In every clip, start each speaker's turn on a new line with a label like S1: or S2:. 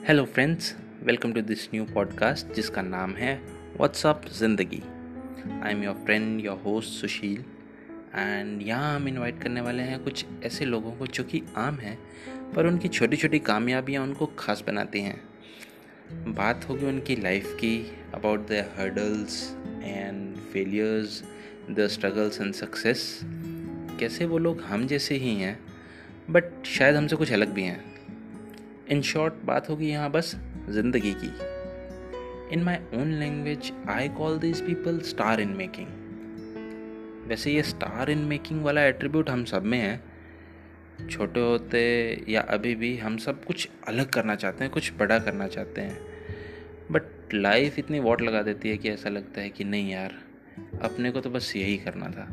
S1: Hello friends welcome to this new podcast जिसका नाम है व्हाट्सअप ज़िंदगी I am your friend your host Sushil and यहाँ हम इनवाइट करने वाले हैं कुछ ऐसे लोगों को जो कि आम हैं, पर उनकी छोटी छोटी कामयाबियाँ उनको खास बनाती हैं। बात होगी उनकी लाइफ की about the hurdles and failures the struggles and success कैसे वो लोग हम जैसे ही हैं बट शायद हमसे कुछ अलग भी हैं। इन शॉर्ट बात होगी यहाँ बस, ज़िंदगी की। In my own language I call this people star in making वैसे ये स्टार इन मेकिंग वाला एट्रीब्यूट हम सब में है। छोटे होते या अभी भी हम सब कुछ अलग करना चाहते हैं, कुछ बड़ा करना चाहते हैं। बट लाइफ इतनी वॉट लगा देती है कि ऐसा लगता है कि नहीं यार, अपने को तो बस यही करना था।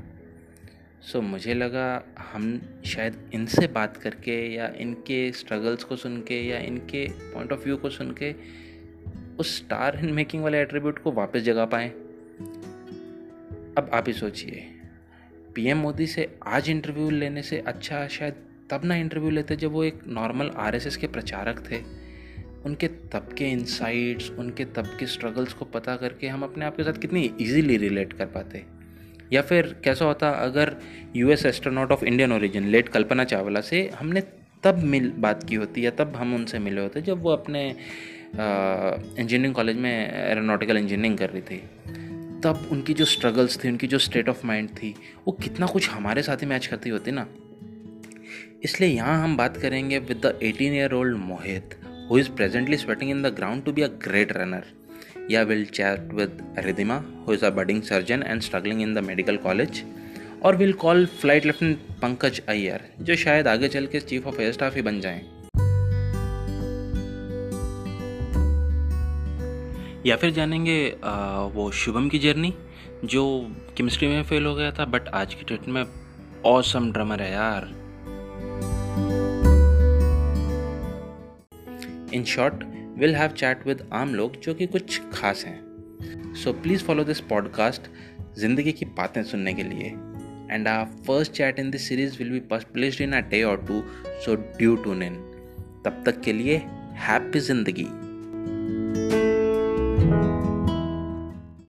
S1: सो मुझे लगा हम शायद इनसे बात करके या इनके स्ट्रगल्स को सुन के या इनके पॉइंट ऑफ़ व्यू को सुन के उस स्टार इन मेकिंग वाले एट्रीब्यूट को वापस जगा पाएँ। अब आप ही सोचिए पीएम मोदी से आज इंटरव्यू लेने से अच्छा शायद तब ना इंटरव्यू लेते जब वो एक नॉर्मल आरएसएस के प्रचारक थे। उनके तब के इंसाइट्स उनके तब के स्ट्रगल्स को पता करके हम अपने आप के साथ कितनी इजीली रिलेट कर पाते। या फिर कैसा होता, अगर US astronaut of Indian origin late Kalpana Chawla से हमने तब मिल, बात की होती या तब हम उनसे मिले होते जब वो अपने इंजीनियरिंग कॉलेज में एरोनॉटिकल इंजीनियरिंग कर रही थी। तब उनकी जो स्ट्रगल्स थी, उनकी जो स्टेट ऑफ़ माइंड थी, वो कितना कुछ हमारे साथ ही मैच करती होती ना। इसलिए यहाँ हम बात करेंगे with the eighteen year old Mohit who is presently sweating in the ground to be a great runner Yeah, we'll chat with Ridhima, who is a budding surgeon and struggling in the medical college. और will call flight lieutenant Pankaj Iyer जो शायद आगे चल के chief of air staff ही बन जाएँ या फिर जानेंगे आ, वो शुभम की जर्नी जो केमिस्ट्री में फेल हो गया था बट आज की डेट में ऑसम ड्रमर है यार in short will have chat with आम लोग जो कि कुछ खास हैं। So please follow this podcast ज़िंदगी की बातें सुनने के लिए। And uh first chat in this series will be published in a day or two so due to in तब तक के लिए हैप्पी ज़िंदगी।